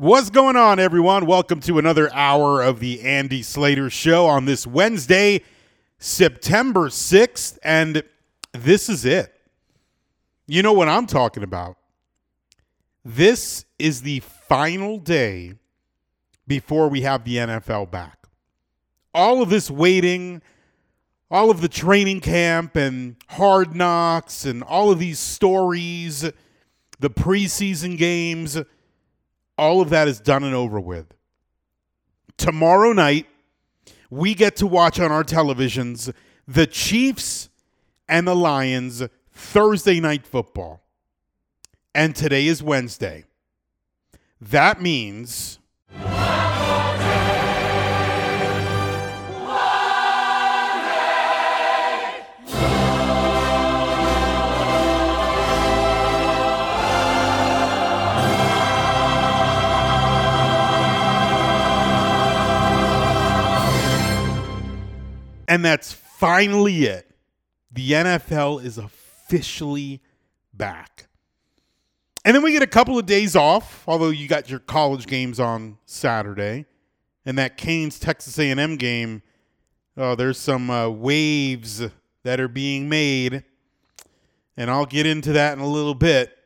What's going on, everyone? Welcome to another hour of the Andy Slater Show on this Wednesday, September 6th. And this is it. You know what I'm talking about. This is the final day before we have the NFL back. All of this waiting, all of the training camp and hard knocks, and all of these stories, the preseason games all of that is done and over with. Tomorrow night, we get to watch on our televisions the Chiefs and the Lions Thursday night football. And today is Wednesday. That means. And that's finally it. The NFL is officially back. And then we get a couple of days off, although you got your college games on Saturday. And that Canes Texas A&M game, oh, there's some uh, waves that are being made. And I'll get into that in a little bit.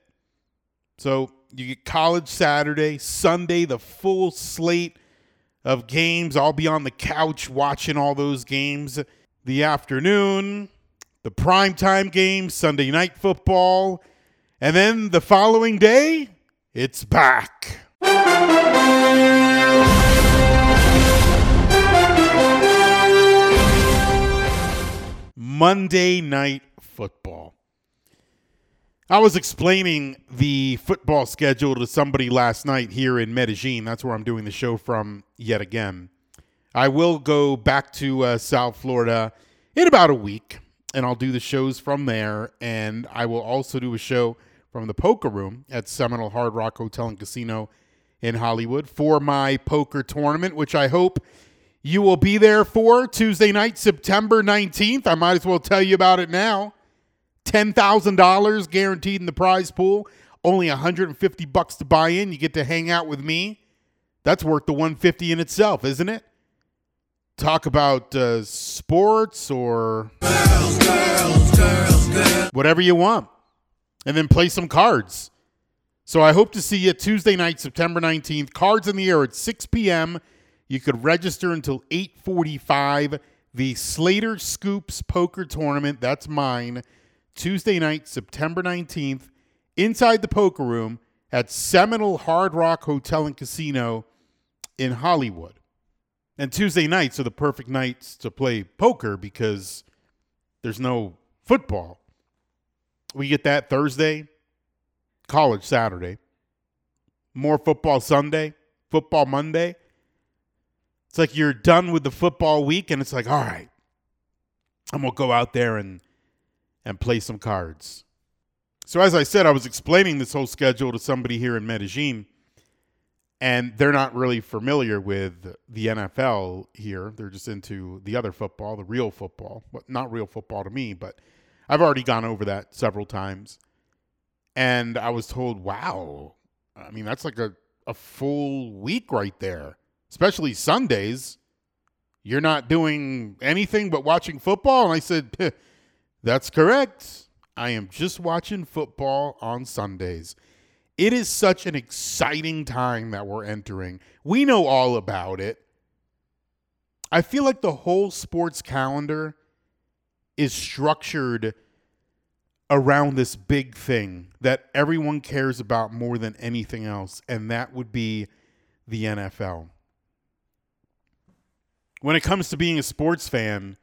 So you get college Saturday, Sunday, the full slate of games. I'll be on the couch watching all those games. The afternoon, the primetime games, Sunday night football. And then the following day, it's back. Monday night football. I was explaining the football schedule to somebody last night here in Medellin. That's where I'm doing the show from yet again. I will go back to uh, South Florida in about a week, and I'll do the shows from there. And I will also do a show from the poker room at Seminole Hard Rock Hotel and Casino in Hollywood for my poker tournament, which I hope you will be there for Tuesday night, September 19th. I might as well tell you about it now. $10,000 guaranteed in the prize pool. Only 150 bucks to buy in. You get to hang out with me. That's worth the 150 in itself, isn't it? Talk about uh, sports or girls, girls, girls, whatever you want. And then play some cards. So I hope to see you Tuesday night, September 19th. Cards in the air at 6 p.m. You could register until 845. The Slater Scoops Poker Tournament, that's mine Tuesday night, September 19th, inside the poker room at Seminole Hard Rock Hotel and Casino in Hollywood. And Tuesday nights are the perfect nights to play poker because there's no football. We get that Thursday, college Saturday, more football Sunday, football Monday. It's like you're done with the football week, and it's like, all right, I'm going to go out there and and play some cards. So, as I said, I was explaining this whole schedule to somebody here in Medellin, and they're not really familiar with the NFL here. They're just into the other football, the real football. Well, not real football to me, but I've already gone over that several times. And I was told, wow, I mean, that's like a, a full week right there, especially Sundays. You're not doing anything but watching football. And I said, that's correct. I am just watching football on Sundays. It is such an exciting time that we're entering. We know all about it. I feel like the whole sports calendar is structured around this big thing that everyone cares about more than anything else, and that would be the NFL. When it comes to being a sports fan,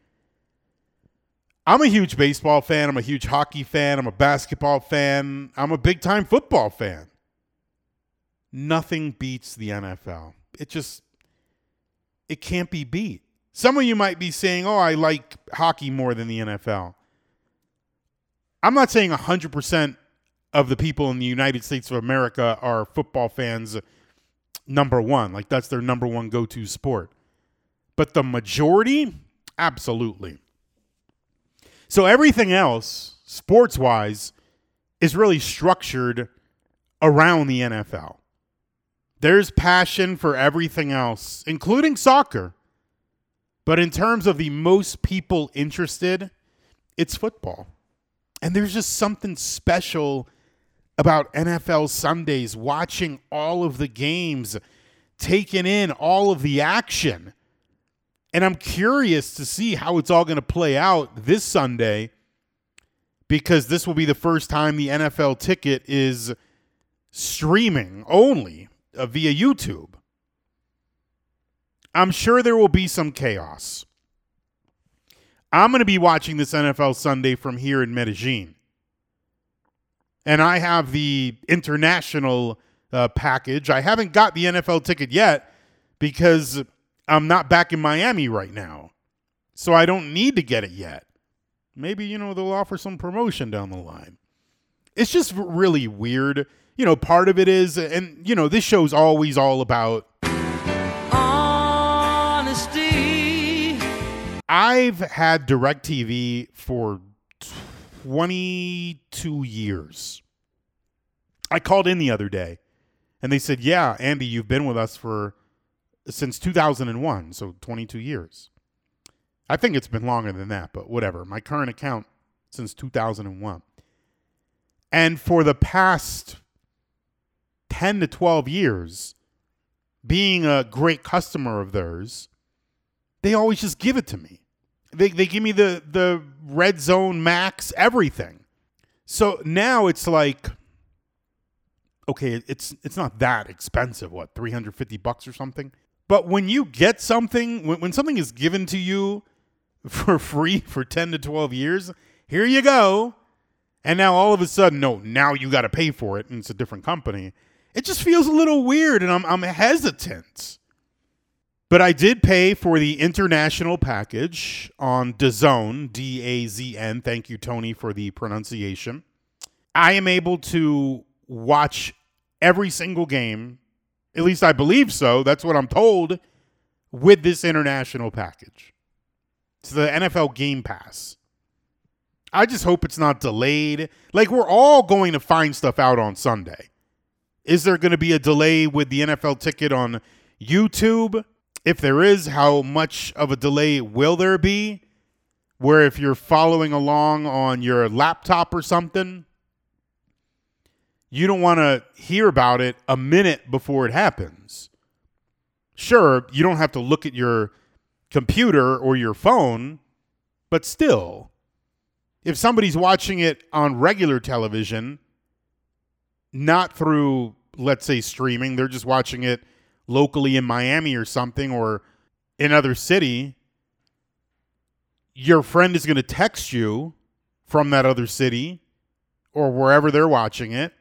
I'm a huge baseball fan. I'm a huge hockey fan. I'm a basketball fan. I'm a big time football fan. Nothing beats the NFL. It just, it can't be beat. Some of you might be saying, oh, I like hockey more than the NFL. I'm not saying 100% of the people in the United States of America are football fans number one. Like that's their number one go to sport. But the majority, absolutely. So everything else, sports wise, is really structured around the NFL. There's passion for everything else, including soccer. But in terms of the most people interested, it's football. And there's just something special about NFL Sundays, watching all of the games, taking in all of the action. And I'm curious to see how it's all going to play out this Sunday because this will be the first time the NFL ticket is streaming only uh, via YouTube. I'm sure there will be some chaos. I'm going to be watching this NFL Sunday from here in Medellin. And I have the international uh, package. I haven't got the NFL ticket yet because I'm not back in Miami right now. So I don't need to get it yet. Maybe, you know, they'll offer some promotion down the line. It's just really weird. You know, part of it is, and, you know, this show's always all about honesty. I've had DirecTV for 22 years. I called in the other day and they said, Yeah, Andy, you've been with us for since 2001, so 22 years. I think it's been longer than that, but whatever. My current account since 2001. And for the past 10 to 12 years, being a great customer of theirs, they always just give it to me. They, they give me the, the red zone max, everything. So now it's like, okay, it's it's not that expensive. What, 350 bucks or something? But when you get something, when, when something is given to you for free for 10 to 12 years, here you go. And now all of a sudden, no, now you got to pay for it and it's a different company. It just feels a little weird and I'm, I'm hesitant. But I did pay for the international package on DAZN, D A Z N. Thank you, Tony, for the pronunciation. I am able to watch every single game at least I believe so. That's what I'm told with this international package. It's the NFL Game Pass. I just hope it's not delayed. Like, we're all going to find stuff out on Sunday. Is there going to be a delay with the NFL ticket on YouTube? If there is, how much of a delay will there be? Where if you're following along on your laptop or something, you don't want to hear about it a minute before it happens. Sure, you don't have to look at your computer or your phone, but still, if somebody's watching it on regular television, not through, let's say, streaming, they're just watching it locally in Miami or something or in another city, your friend is going to text you from that other city or wherever they're watching it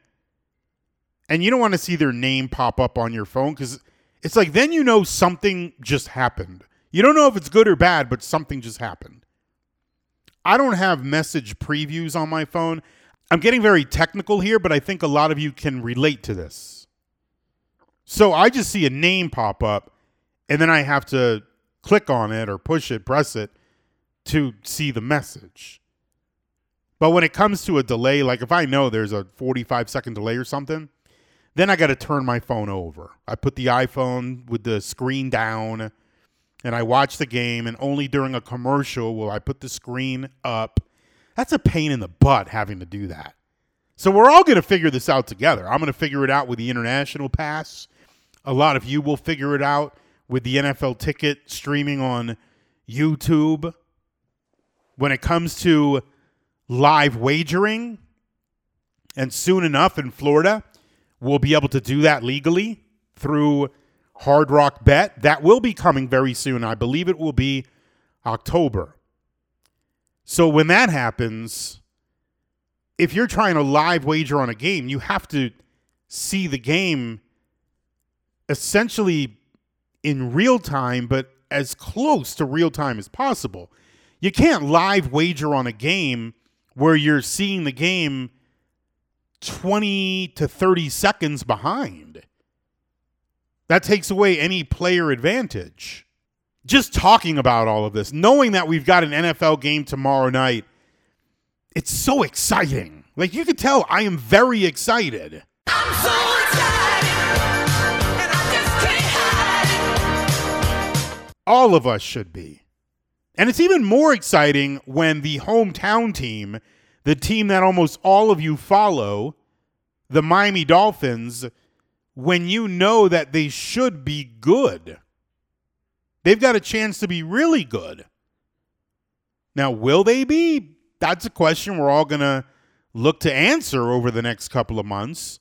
and you don't want to see their name pop up on your phone because it's like then you know something just happened. You don't know if it's good or bad, but something just happened. I don't have message previews on my phone. I'm getting very technical here, but I think a lot of you can relate to this. So I just see a name pop up, and then I have to click on it or push it, press it to see the message. But when it comes to a delay, like if I know there's a 45 second delay or something, then I got to turn my phone over. I put the iPhone with the screen down and I watch the game, and only during a commercial will I put the screen up. That's a pain in the butt having to do that. So we're all going to figure this out together. I'm going to figure it out with the international pass. A lot of you will figure it out with the NFL ticket streaming on YouTube. When it comes to live wagering, and soon enough in Florida, will be able to do that legally through Hard Rock Bet. That will be coming very soon. I believe it will be October. So when that happens, if you're trying to live wager on a game, you have to see the game essentially in real time, but as close to real time as possible. You can't live wager on a game where you're seeing the game 20 to 30 seconds behind. That takes away any player advantage. Just talking about all of this, knowing that we've got an NFL game tomorrow night, it's so exciting. Like you can tell, I am very excited. all of us should be. And it's even more exciting when the hometown team the team that almost all of you follow, the Miami Dolphins, when you know that they should be good. They've got a chance to be really good. Now, will they be? That's a question we're all going to look to answer over the next couple of months.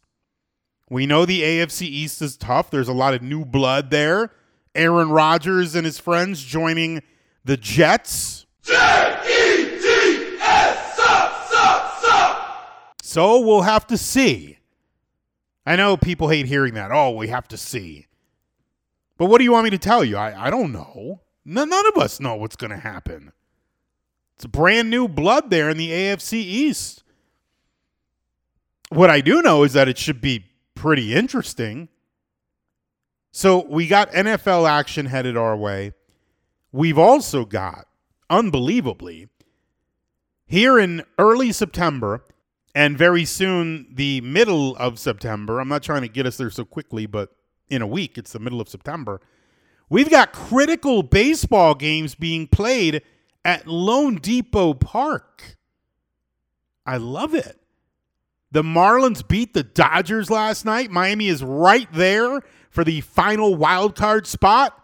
We know the AFC East is tough. There's a lot of new blood there. Aaron Rodgers and his friends joining the Jets. J-E-T-S, So we'll have to see. I know people hate hearing that. Oh, we have to see. But what do you want me to tell you? I, I don't know. None, none of us know what's going to happen. It's brand new blood there in the AFC East. What I do know is that it should be pretty interesting. So we got NFL action headed our way. We've also got, unbelievably, here in early September and very soon the middle of September. I'm not trying to get us there so quickly, but in a week, it's the middle of September. We've got critical baseball games being played at loanDepot Park. I love it. The Marlins beat the Dodgers last night. Miami is right there for the final wild card spot.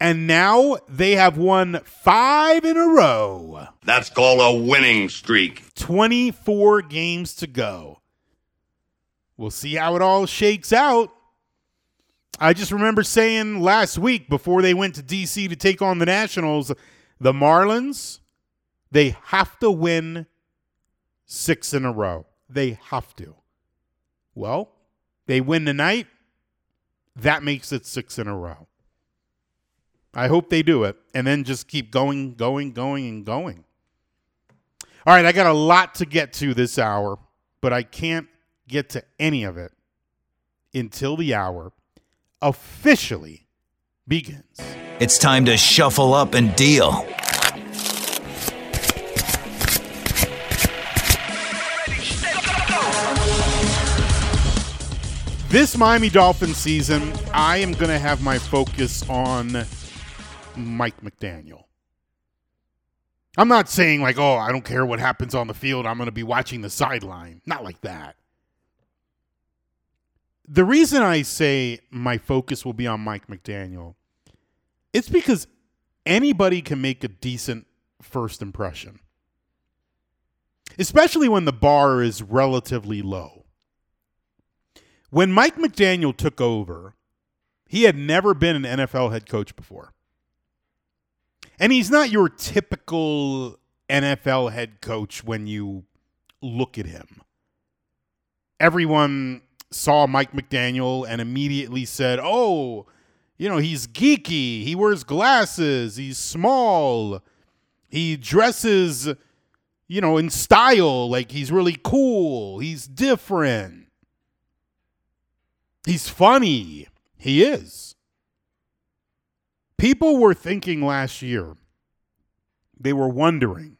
And now they have won five in a row. That's called a winning streak. 24 games to go. We'll see how it all shakes out. I just remember saying last week before they went to DC to take on the Nationals, the Marlins, they have to win six in a row. They have to. Well, they win tonight. That makes it six in a row. I hope they do it and then just keep going, going, going, and going. All right, I got a lot to get to this hour, but I can't get to any of it until the hour officially begins. It's time to shuffle up and deal. This Miami Dolphins season, I am going to have my focus on Mike McDaniel. I'm not saying like, oh, I don't care what happens on the field. I'm going to be watching the sideline. Not like that. The reason I say my focus will be on Mike McDaniel, it's because anybody can make a decent first impression, especially when the bar is relatively low. When Mike McDaniel took over, he had never been an NFL head coach before. And he's not your typical NFL head coach when you look at him. Everyone saw Mike McDaniel and immediately said, oh, you know, he's geeky. He wears glasses. He's small. He dresses, you know, in style. Like he's really cool. He's different. He's funny. He is. People were thinking last year, they were wondering,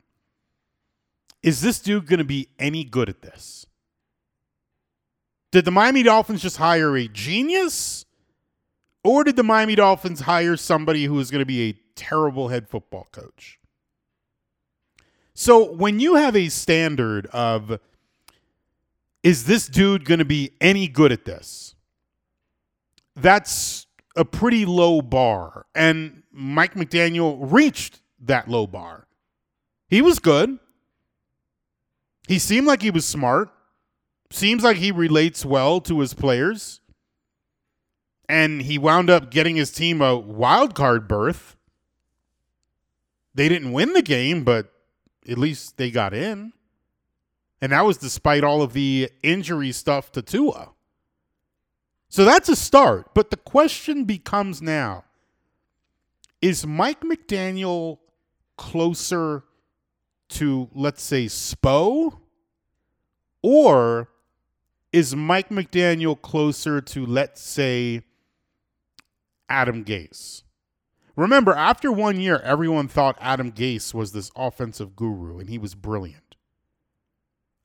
is this dude going to be any good at this? Did the Miami Dolphins just hire a genius? Or did the Miami Dolphins hire somebody who is going to be a terrible head football coach? So when you have a standard of, is this dude going to be any good at this? That's a pretty low bar. And Mike McDaniel reached that low bar. He was good. He seemed like he was smart. Seems like he relates well to his players. And he wound up getting his team a wild card berth. They didn't win the game, but at least they got in. And that was despite all of the injury stuff to Tua. So that's a start. But the question becomes now is Mike McDaniel closer to, let's say, Spo? Or is Mike McDaniel closer to, let's say, Adam Gase? Remember, after one year, everyone thought Adam Gase was this offensive guru and he was brilliant.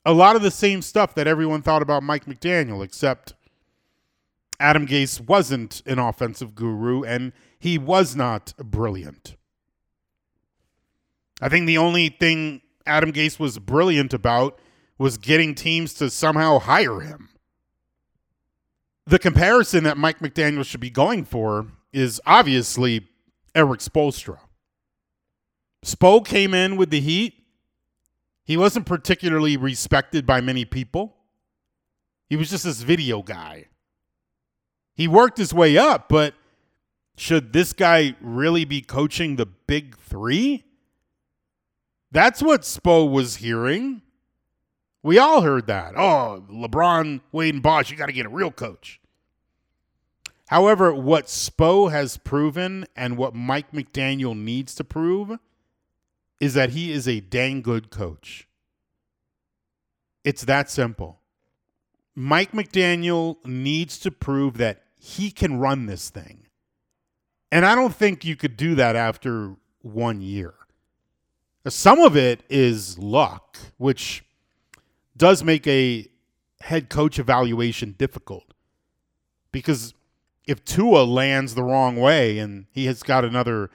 A lot of the same stuff that everyone thought about Mike McDaniel, except Adam Gase wasn't an offensive guru and he was not brilliant. I think the only thing Adam Gase was brilliant about was getting teams to somehow hire him. The comparison that Mike McDaniel should be going for is obviously Erik Spoelstra. Spo came in with the Heat. He wasn't particularly respected by many people. He was just this video guy. He worked his way up, but should this guy really be coaching the big three? That's what Spo was hearing. We all heard that. Oh, LeBron, Wade, and Bosh, you got to get a real coach. However, what Spo has proven and what Mike McDaniel needs to prove is that he is a dang good coach. It's that simple. Mike McDaniel needs to prove that he can run this thing. And I don't think you could do that after one year. Some of it is luck, which does make a head coach evaluation difficult. Because if Tua lands the wrong way and he has got another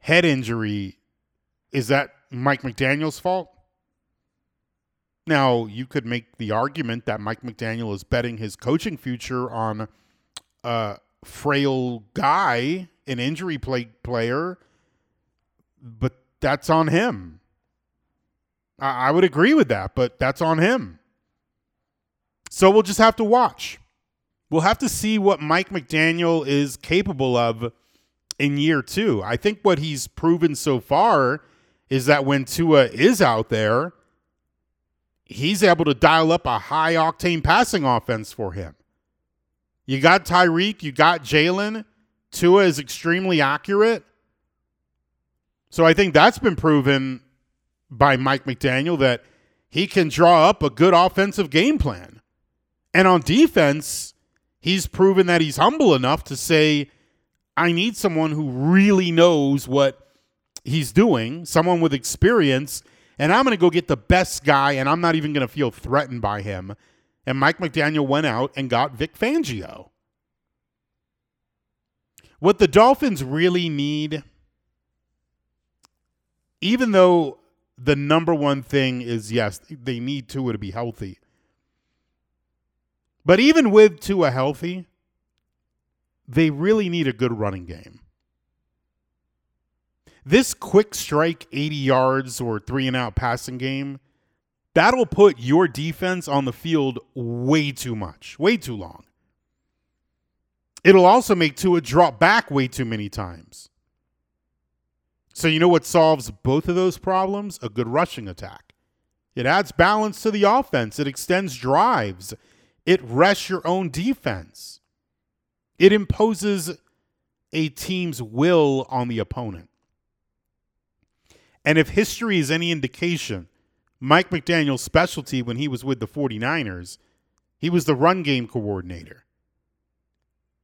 head injury, is that Mike McDaniel's fault? Now, you could make the argument that Mike McDaniel is betting his coaching future on a frail guy, an injury play player, but that's on him. I, I would agree with that, but that's on him. So we'll just have to watch. We'll have to see what Mike McDaniel is capable of in year two. I think what he's proven so far is that when Tua is out there, he's able to dial up a high octane passing offense for him. You got Tyreek, you got Jalen. Tua is extremely accurate. So I think that's been proven by Mike McDaniel that he can draw up a good offensive game plan. And on defense, he's proven that he's humble enough to say, I need someone who really knows what he's doing, someone with experience, and I'm going to go get the best guy, and I'm not even going to feel threatened by him. And Mike McDaniel went out and got Vic Fangio. What the Dolphins really need, even though the number one thing is yes, they need Tua to be healthy. But even with Tua healthy, they really need a good running game. This quick strike 80 yards or three and out passing game, that'll put your defense on the field way too much, way too long. It'll also make Tua drop back way too many times. So, you know what solves both of those problems? A good rushing attack. It adds balance to the offense, it extends drives, it rests your own defense, it imposes a team's will on the opponent. And if history is any indication, Mike McDaniel's specialty when he was with the 49ers, he was the run game coordinator.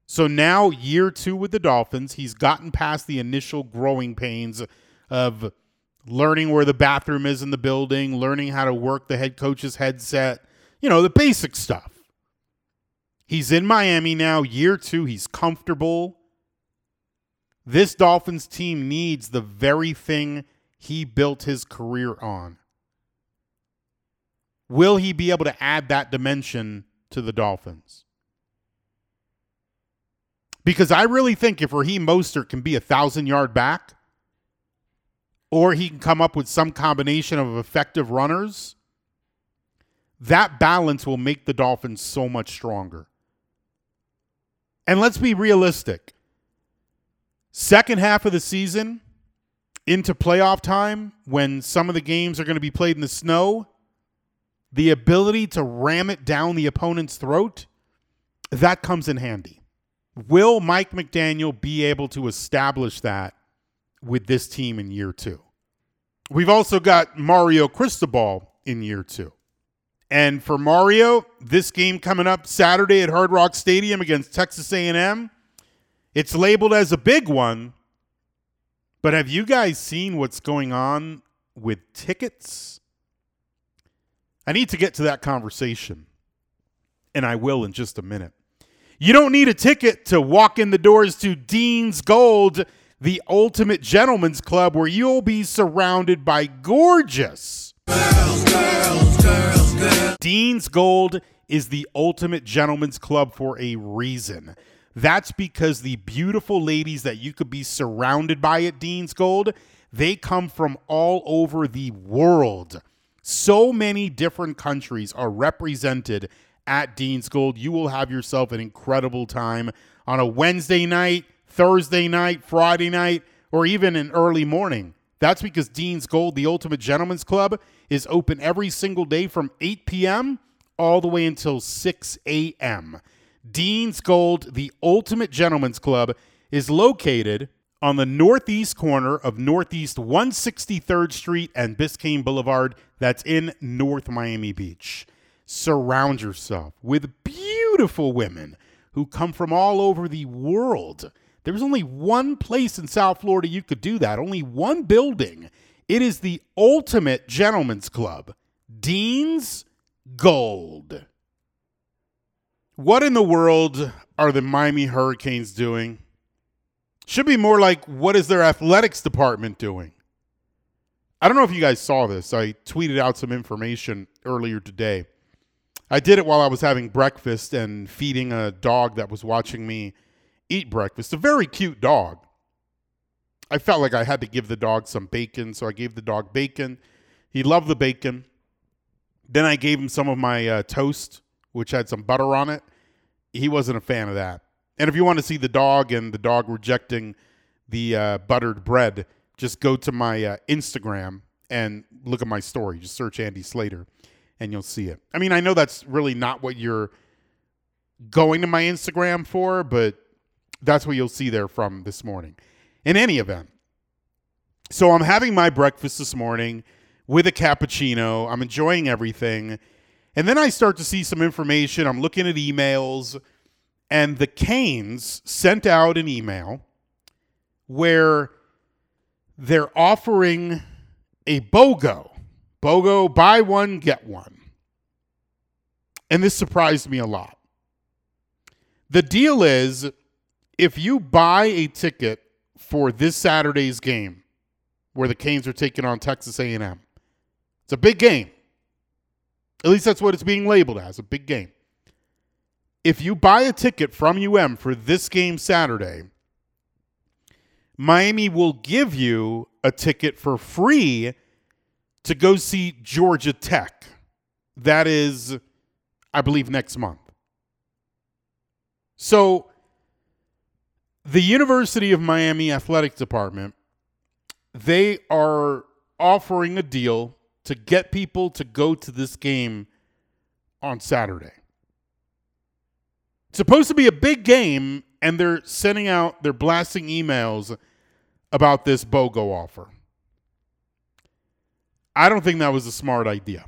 So now, year two with the Dolphins, he's gotten past the initial growing pains of learning where the bathroom is in the building, learning how to work the head coach's headset, you know, the basic stuff. He's in Miami now, year two. He's comfortable. This Dolphins team needs the very thing he built his career on. Will he be able to add that dimension to the Dolphins? Because I really think if Raheem Mostert can be a thousand yard back, or he can come up with some combination of effective runners, that balance will make the Dolphins so much stronger. And let's be realistic. Second half of the season into playoff time, when some of the games are going to be played in the snow, the ability to ram it down the opponent's throat, that comes in handy. Will Mike McDaniel be able to establish that with this team in year two? We've also got Mario Cristobal in year two. And for Mario, this game coming up Saturday at Hard Rock Stadium against Texas A&M, it's labeled as a big one. But have you guys seen what's going on with tickets? I need to get to that conversation, and I will in just a minute. You don't need a ticket to walk in the doors to Dean's Gold, the ultimate gentleman's club where you'll be surrounded by gorgeous. Dean's Gold is the ultimate gentleman's club for a reason. That's because the beautiful ladies that you could be surrounded by at Dean's Gold, they come from all over the world. So many different countries are represented at Dean's Gold. You will have yourself an incredible time on a Wednesday night, Thursday night, Friday night, or even an early morning. That's because Dean's Gold, the Ultimate Gentleman's Club, is open every single day from 8 p.m. all the way until 6 a.m. Dean's Gold, the Ultimate Gentleman's Club, is located on the northeast corner of Northeast 163rd Street and Biscayne Boulevard. That's in North Miami Beach. Surround yourself with beautiful women who come from all over the world. There's only one place in South Florida you could do that, only one building. It is the Ultimate Gentleman's Club, Dean's Gold. What in the world are the Miami Hurricanes doing? Should be more like, what is their athletics department doing? I don't know if you guys saw this. I tweeted out some information earlier today. I did it while I was having breakfast and feeding a dog that was watching me eat breakfast. A very cute dog. I felt like I had to give the dog some bacon, so I gave the dog bacon. He loved the bacon. Then I gave him some of my uh, toast, which had some butter on it. He wasn't a fan of that. And if you want to see the dog and the dog rejecting the uh, buttered bread, just go to my uh, Instagram and look at my story. Just search Andy Slater and you'll see it. I mean, I know that's really not what you're going to my Instagram for, but that's what you'll see there from this morning. In any event, so I'm having my breakfast this morning with a cappuccino. I'm enjoying everything. And then I start to see some information. I'm looking at emails, and the Canes sent out an email where they're offering a BOGO. BOGO, buy one, get one. And this surprised me a lot. The deal is if you buy a ticket for this Saturday's game where the Canes are taking on Texas A&M. It's a big game. At least that's what it's being labeled as, a big game. If you buy a ticket from UM for this game Saturday, Miami will give you a ticket for free to go see Georgia Tech. That is, I believe, next month. So, the University of Miami Athletic Department, they are offering a deal to get people to go to this game on Saturday. Supposed to be a big game, and they're sending out, they're blasting emails about this BOGO offer. I don't think that was a smart idea.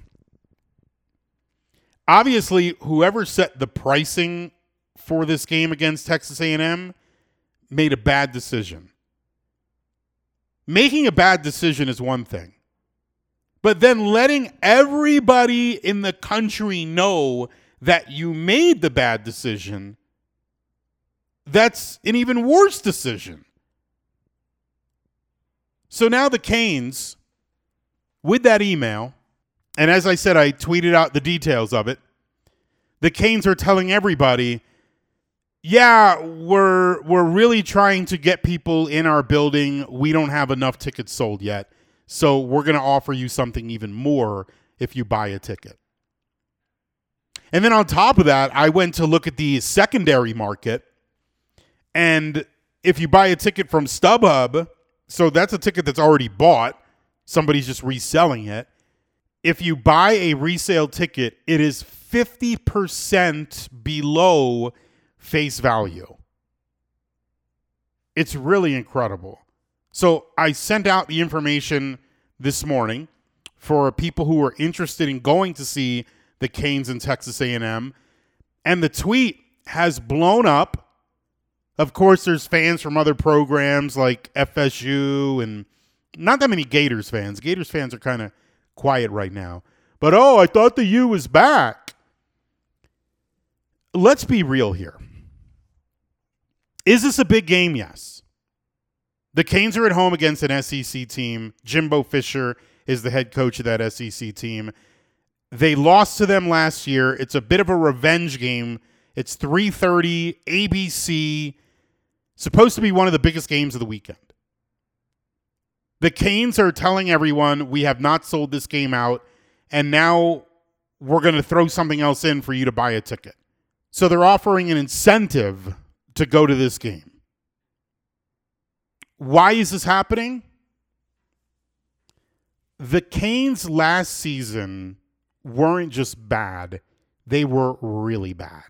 Obviously, whoever set the pricing for this game against Texas A&M made a bad decision. Making a bad decision is one thing. But then letting everybody in the country know that you made the bad decision, that's an even worse decision. So now the Canes, with that email, and as I said, I tweeted out the details of it. The Canes are telling everybody, yeah, we're we're really trying to get people in our building. We don't have enough tickets sold yet. So we're going to offer you something even more if you buy a ticket. And then on top of that, I went to look at the secondary market. And if you buy a ticket from StubHub, so that's a ticket that's already bought, somebody's just reselling it. If you buy a resale ticket, it is 50% below face value. It's really incredible. So I sent out the information this morning for people who are interested in going to see the Canes and Texas A&M, and the tweet has blown up. Of course, there's fans from other programs like FSU and not that many Gators fans. Gators fans are kind of quiet right now. But oh, I thought the U was back. Let's be real here. Is this a big game? Yes. The Canes are at home against an SEC team. Jimbo Fisher is the head coach of that SEC team. They lost to them last year. It's a bit of a revenge game. It's 3:30 ABC. Supposed to be one of the biggest games of the weekend. The Canes are telling everyone we have not sold this game out and now we're going to throw something else in for you to buy a ticket. So they're offering an incentive to go to this game. Why is this happening? The Canes last season weren't just bad, they were really bad.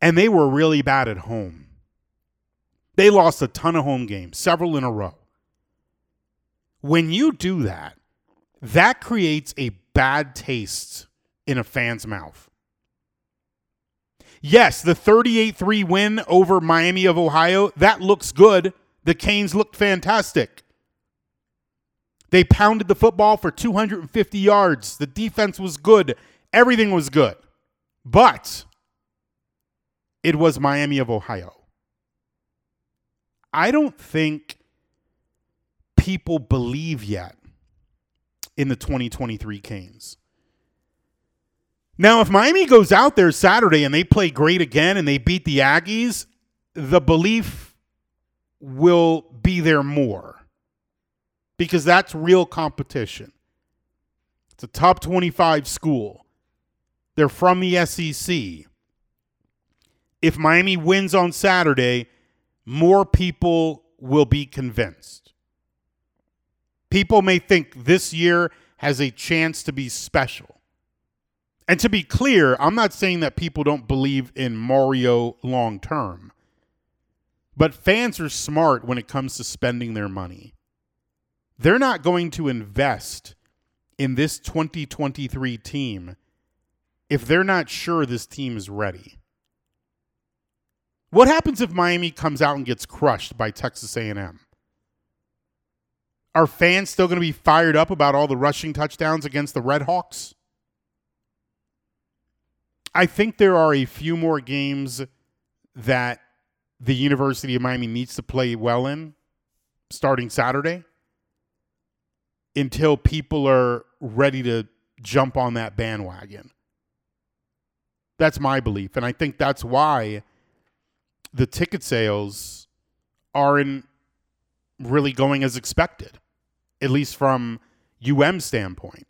And they were really bad at home. They lost a ton of home games, several in a row. When you do that, that creates a bad taste in a fan's mouth. Yes, the 38 3 win over Miami of Ohio, that looks good. The Canes looked fantastic. They pounded the football for 250 yards. The defense was good. Everything was good. But it was Miami of Ohio. I don't think people believe yet in the 2023 Canes. Now, if Miami goes out there Saturday and they play great again and they beat the Aggies, the belief will be there more because that's real competition. It's a top 25 school. They're from the SEC. If Miami wins on Saturday, more people will be convinced. People may think this year has a chance to be special. And to be clear, I'm not saying that people don't believe in Mario long term. But fans are smart when it comes to spending their money. They're not going to invest in this 2023 team if they're not sure this team is ready. What happens if Miami comes out and gets crushed by Texas A&M? Are fans still going to be fired up about all the rushing touchdowns against the Red Hawks? I think there are a few more games that the University of Miami needs to play well in starting Saturday until people are ready to jump on that bandwagon. That's my belief. And I think that's why the ticket sales aren't really going as expected, at least from UM standpoint.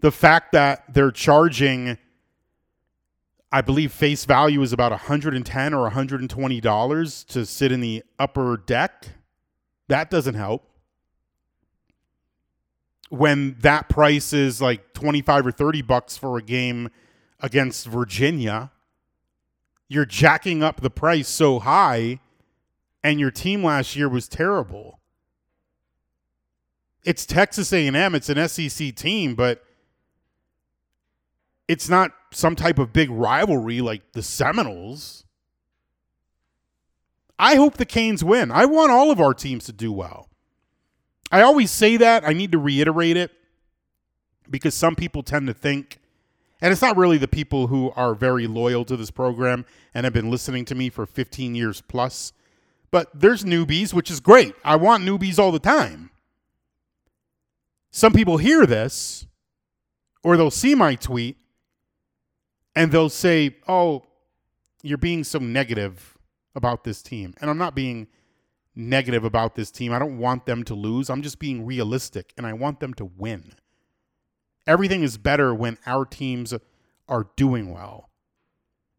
The fact that they're charging I believe face value is about 110 or 120 dollars to sit in the upper deck. That doesn't help. When that price is like 25 or 30 bucks for a game against Virginia, you're jacking up the price so high and your team last year was terrible. It's Texas A&M, it's an SEC team, but it's not some type of big rivalry like the Seminoles. I hope the Canes win. I want all of our teams to do well. I always say that. I need to reiterate it because some people tend to think, and it's not really the people who are very loyal to this program and have been listening to me for 15 years plus, but there's newbies, which is great. I want newbies all the time. Some people hear this or they'll see my tweet and they'll say, "Oh, you're being so negative about this team." And I'm not being negative about this team. I don't want them to lose. I'm just being realistic and I want them to win. Everything is better when our teams are doing well.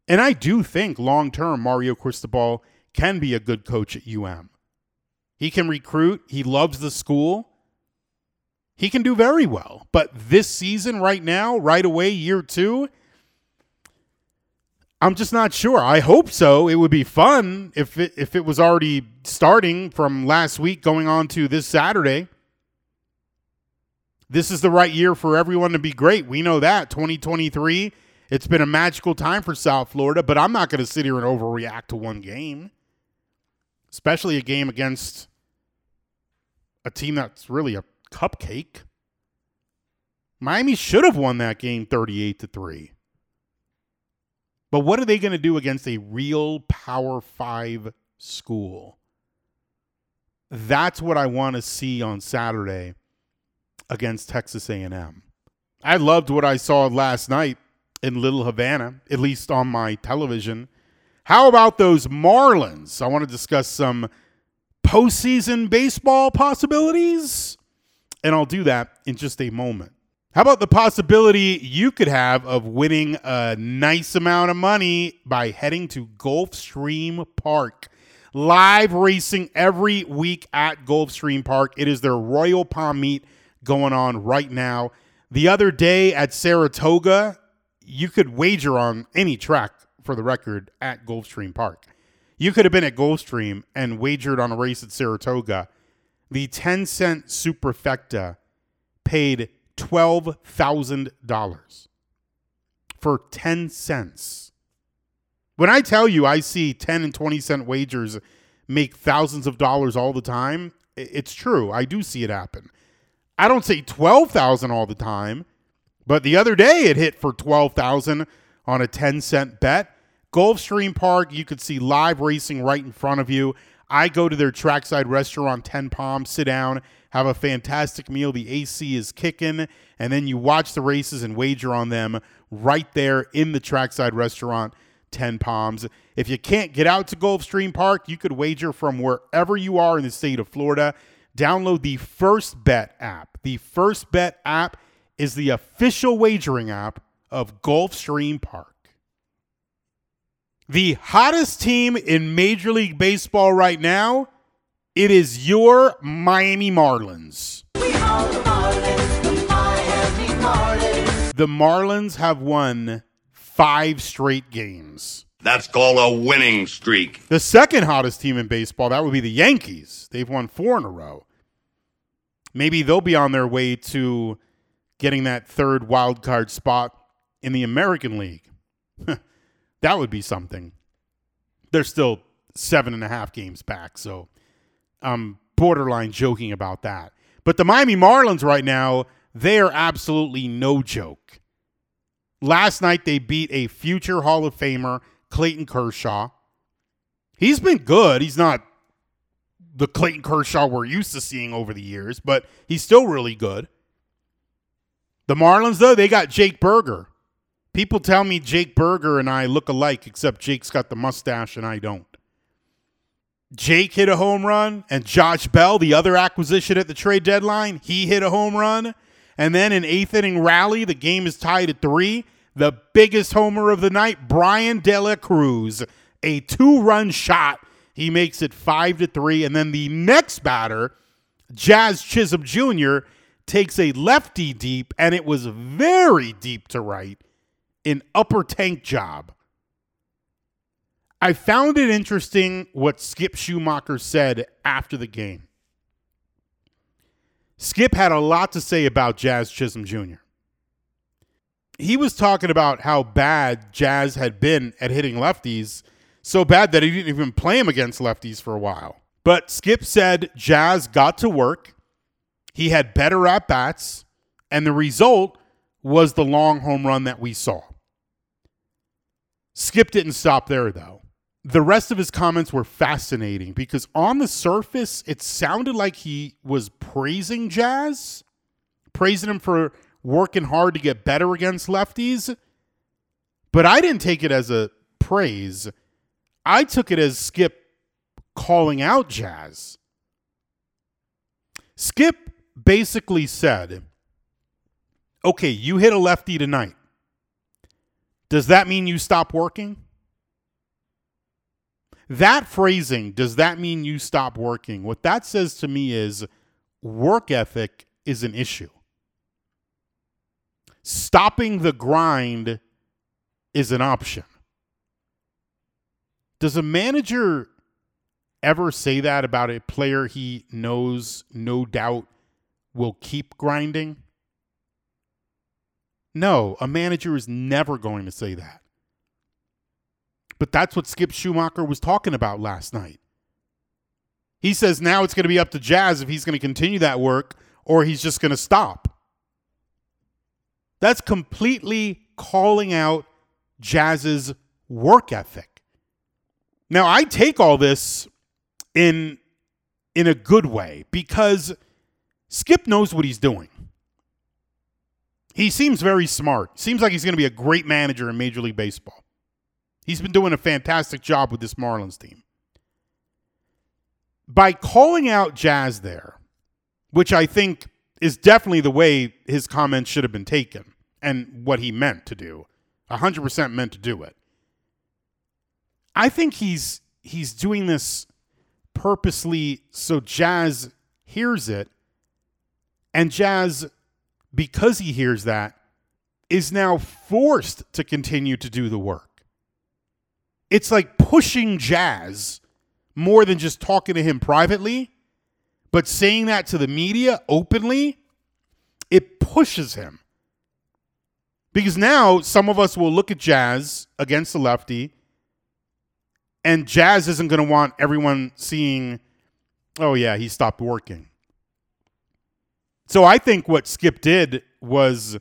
And I do think long term Mario Cristobal can be a good coach at UM. He can recruit, he loves the school. He can do very well. But this season right now, right away year 2, I'm just not sure. I hope so. It would be fun if it, if it was already starting from last week going on to this Saturday. This is the right year for everyone to be great. We know that 2023. It's been a magical time for South Florida, but I'm not going to sit here and overreact to one game, especially a game against a team that's really a cupcake. Miami should have won that game 38 to 3. But what are they going to do against a real Power 5 school? That's what I want to see on Saturday against Texas A&M. I loved what I saw last night in Little Havana, at least on my television. How about those Marlins? I want to discuss some postseason baseball possibilities, and I'll do that in just a moment. How about the possibility you could have of winning a nice amount of money by heading to Gulfstream Park? Live racing every week at Gulfstream Park. It is their Royal Palm meet going on right now. The other day at Saratoga, you could wager on any track for the record at Gulfstream Park. You could have been at Gulfstream and wagered on a race at Saratoga. The 10 cent superfecta paid $12,000 for 10 cents. When I tell you I see 10 and 20 cent wagers make thousands of dollars all the time, it's true. I do see it happen. I don't say 12,000 all the time, but the other day it hit for 12,000 on a 10 cent bet. Gulfstream Park, you could see live racing right in front of you. I go to their trackside restaurant, 10 Palms, sit down, have a fantastic meal. The AC is kicking, and then you watch the races and wager on them right there in the trackside restaurant, 10 Palms. If you can't get out to Gulfstream Park, you could wager from wherever you are in the state of Florida. Download the First Bet app. The First Bet app is the official wagering app of Gulfstream Park. The hottest team in Major League Baseball right now, it is your Miami Marlins. The Marlins have won five straight games. That's called a winning streak. The second hottest team in baseball, that would be the Yankees. They've won four in a row. Maybe they'll be on their way to getting that third wild card spot in the American League. that would be something. They're still seven and a half games back, so I'm borderline joking about that. But the Miami Marlins right now, they are absolutely no joke. Last night they beat a future Hall of Famer, Clayton Kershaw. He's been good. He's not the Clayton Kershaw we're used to seeing over the years, but he's still really good. The Marlins, though, they got Jake Burger. People tell me Jake Burger and I look alike, except Jake's got the mustache and I don't. Jake hit a home run, and Josh Bell, the other acquisition at the trade deadline, he hit a home run. And then an eighth inning rally, the game is tied at three. The biggest homer of the night, Bryan De La Cruz, a two run shot. He makes it five to three. And then the next batter, Jazz Chisholm Jr., takes a lefty deep, and it was very deep to right, an upper tank job. I found it interesting what Skip Schumaker said after the game. Skip had a lot to say about Jazz Chisholm Jr. He was talking about how bad Jazz had been at hitting lefties, so bad that he didn't even play him against lefties for a while. But Skip said Jazz got to work, he had better at bats, and the result was the long home run that we saw. Skip didn't stop there, though the rest of his comments were fascinating because on the surface, it sounded like he was praising Jazz, praising him for working hard to get better against lefties. But I didn't take it as a praise. I took it as Skip calling out Jazz. Skip basically said, okay, you hit a lefty tonight. Does that mean you stop working? That phrasing, does that mean you stop working? What that says to me is work ethic is an issue. Stopping the grind is an option. Does a manager ever say that about a player he knows no doubt will keep grinding? No, a manager is never going to say that. But that's what Skip Schumaker was talking about last night. He says now it's going to be up to Jazz if he's going to continue that work or he's just going to stop. That's completely calling out Jazz's work ethic. Now, I take all this in in a good way because Skip knows what he's doing. He seems very smart. Seems like he's going to be a great manager in Major League Baseball. He's been doing a fantastic job with this Marlins team. By calling out Jazz there, which I think is definitely the way his comments should have been taken and what he meant to do. 100% meant to do it. I think he's he's doing this purposely so Jazz hears it and Jazz because he hears that is now forced to continue to do the work. It's like pushing Jazz more than just talking to him privately but saying that to the media openly, it pushes him. Because now some of us will look at Jazz against the lefty, and Jazz isn't going to want everyone seeing, oh, yeah, he stopped working. So I think what Skip did was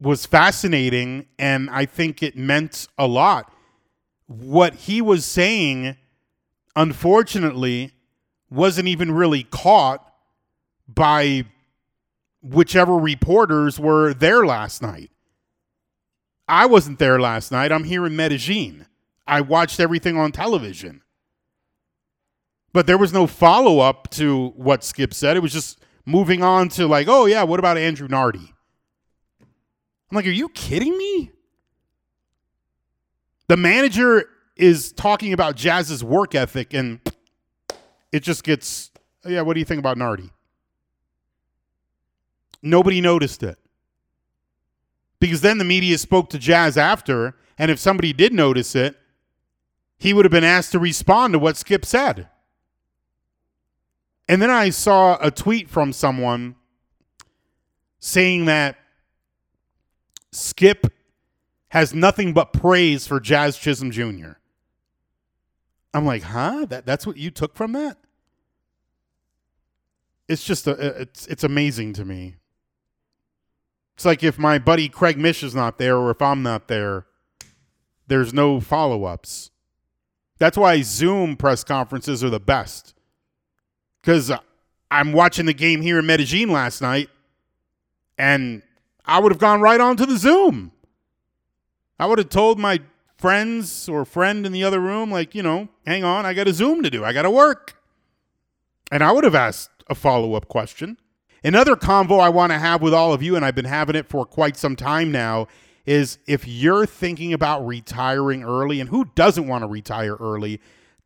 was fascinating and I think it meant a lot. What he was saying unfortunately wasn't even really caught by whichever reporters were there last night. I wasn't there last night. I'm here in Medellin. I watched everything on television. But there was no follow up to what Skip said. It was just moving on to, like, oh, yeah, what about Andrew Nardi? I'm like, are you kidding me? The manager is talking about Jazz's work ethic and it just gets, yeah, what do you think about Nardi? Nobody noticed it. Because then the media spoke to Jazz after, and if somebody did notice it, he would have been asked to respond to what Skip said. And then I saw a tweet from someone saying that Skip has nothing but praise for Jazz Chisholm Jr. I'm like, huh? That that's what you took from that? It's just a, it's it's amazing to me. It's like if my buddy Craig Mish is not there or if I'm not there, there's no follow-ups. That's why Zoom press conferences are the best. Cuz I'm watching the game here in Medellin last night and I would have gone right on to the Zoom. I would have told my friends or friend in the other room, like, you know, hang on, I got a Zoom to do. I got to work. And I would have asked a follow up question. Another convo I want to have with all of you, and I've been having it for quite some time now, is if you're thinking about retiring early, and who doesn't want to retire early,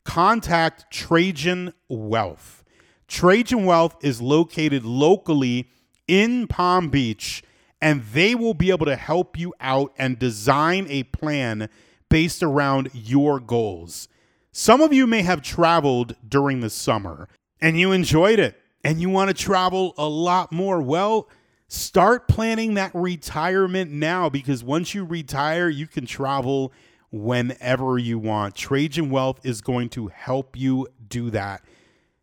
contact Trajan Wealth. Trajan Wealth is located locally in Palm Beach, and they will be able to help you out and design a plan based around your goals. Some of you may have traveled during the summer and you enjoyed it and you want to travel a lot more. Well, start planning that retirement now because once you retire, you can travel whenever you want. Trajan Wealth is going to help you do that.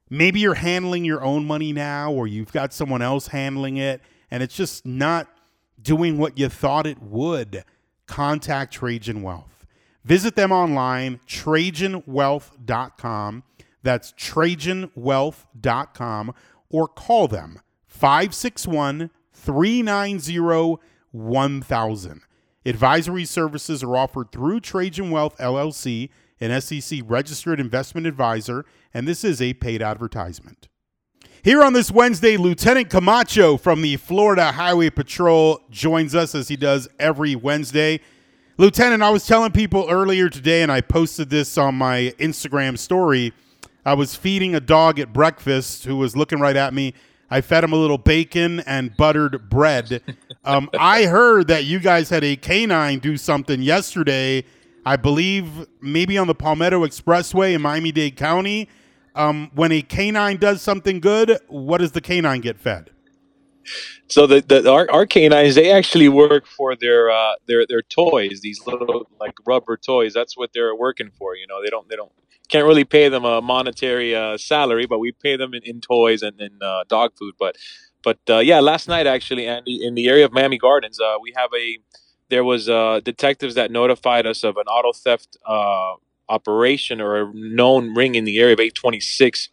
Maybe you're handling your own money now or you've got someone else handling it and it's just not doing what you thought it would. Contact Trajan Wealth. Visit them online, TrajanWealth.com. That's TrajanWealth.com or call them 561 390 1000. Advisory services are offered through Trajan Wealth LLC, an SEC registered investment advisor, and this is a paid advertisement. Here on this Wednesday, Lieutenant Camacho from the Florida Highway Patrol joins us as he does every Wednesday. Lieutenant, I was telling people earlier today, and I posted this on my Instagram story. I was feeding a dog at breakfast who was looking right at me. I fed him a little bacon and buttered bread. Um, I heard that you guys had a canine do something yesterday. I believe maybe on the Palmetto Expressway in Miami Dade County. Um, when a canine does something good, what does the canine get fed? so the, the our, our canines they actually work for their uh, their their toys these little like rubber toys. That's what they're working for you know. They don't they don't can't really pay them a monetary uh, salary but we pay them in, in toys and in uh, dog food. But but uh, yeah last night actually andy in the area of miami gardens uh, we have a there was uh, detectives that notified us of an auto theft uh, operation or a known ring in the area of 826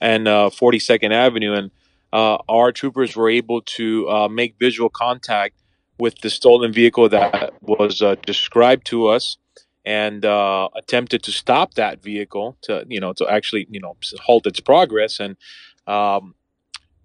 and uh, 42nd Avenue, and uh, our troopers were able to uh, make visual contact with the stolen vehicle that was uh, described to us and uh, attempted to stop that vehicle to you know to actually you know halt its progress. And um,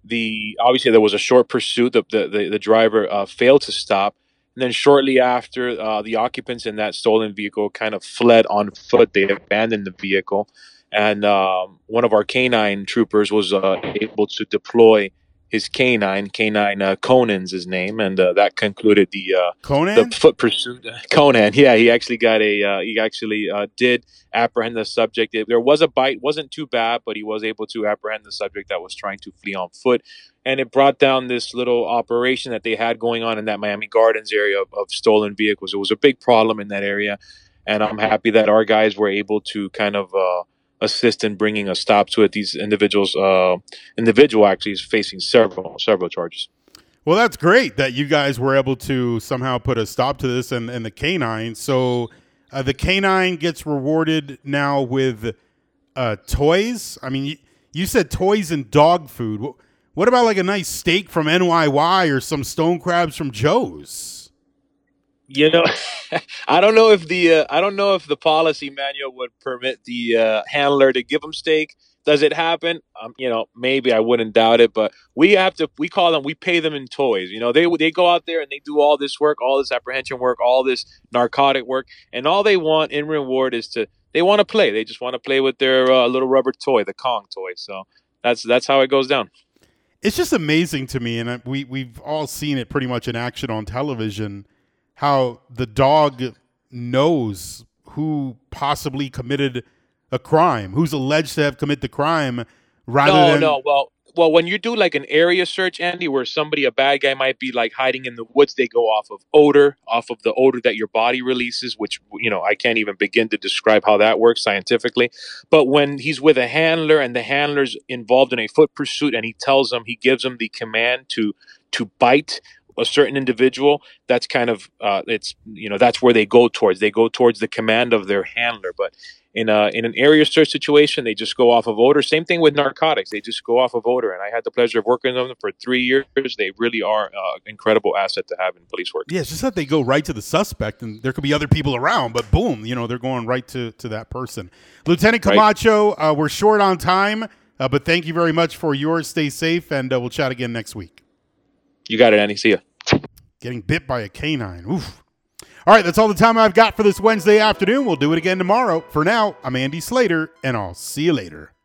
the obviously there was a short pursuit. The the, the, the driver uh, failed to stop and then shortly after uh, the occupants in that stolen vehicle kind of fled on foot they abandoned the vehicle and um, one of our canine troopers was uh, able to deploy his canine. Canine uh, Conan's his name, and uh, that concluded the uh, Conan. the foot pursuit. Conan, yeah, he actually got a uh, he actually uh, did apprehend the subject. There was a bite, wasn't too bad, but he was able to apprehend the subject that was trying to flee on foot, and it brought down this little operation that they had going on in that Miami Gardens area of, of stolen vehicles. It was a big problem in that area, and I'm happy that our guys were able to kind of. Uh, assist in bringing a stop to it. These individuals, uh, individual actually is facing several several charges. Well, that's great that you guys were able to somehow put a stop to this and, and the canine. So uh, the canine gets rewarded now with uh, toys. I mean, you, you said toys and dog food. What, about like a nice steak from NYY or some stone crabs from Joe's? You know, I don't know if the uh, I don't know if the policy manual would permit the uh, handler to give them steak. Does it happen? Um, you know, maybe I wouldn't doubt it, but we have to. We call them. We pay them in toys. You know, they they go out there and they do all this work, all this apprehension work, all this narcotic work, and all they want in reward is to they want to play. They just want to play with their uh, little rubber toy, the Kong toy. So that's that's how it goes down. It's just amazing to me, and we we've all seen it pretty much in action on television how the dog knows who possibly committed a crime, who's alleged to have committed the crime, rather than no, than no. Well, well, when you do like an area search, Andy, where somebody, a bad guy, might be like hiding in the woods, they go off of odor, off of the odor that your body releases, which you know I can't even begin to describe how that works scientifically. But when he's with a handler and the handler's involved in a foot pursuit, and he tells them, he gives them the command to to bite a certain individual, that's kind of uh, it's you know that's where they go towards. They go towards the command of their handler. But in a in an area search situation, they just go off of odor. Same thing with narcotics; they just go off of odor. And I had the pleasure of working with them for three years. They really are uh, incredible asset to have in police work. Yeah, it's just that they go right to the suspect, and there could be other people around, but boom, you know they're going right to to that person. Lieutenant Camacho, right. uh, we're short on time, uh, but thank you very much for yours. Stay safe, and uh, we'll chat again next week. You got it, Andy. See ya. Getting bit by a canine. Oof. All right, that's all the time I've got for this Wednesday afternoon. We'll do it again tomorrow. For now, I'm Andy Slater, and I'll see you later.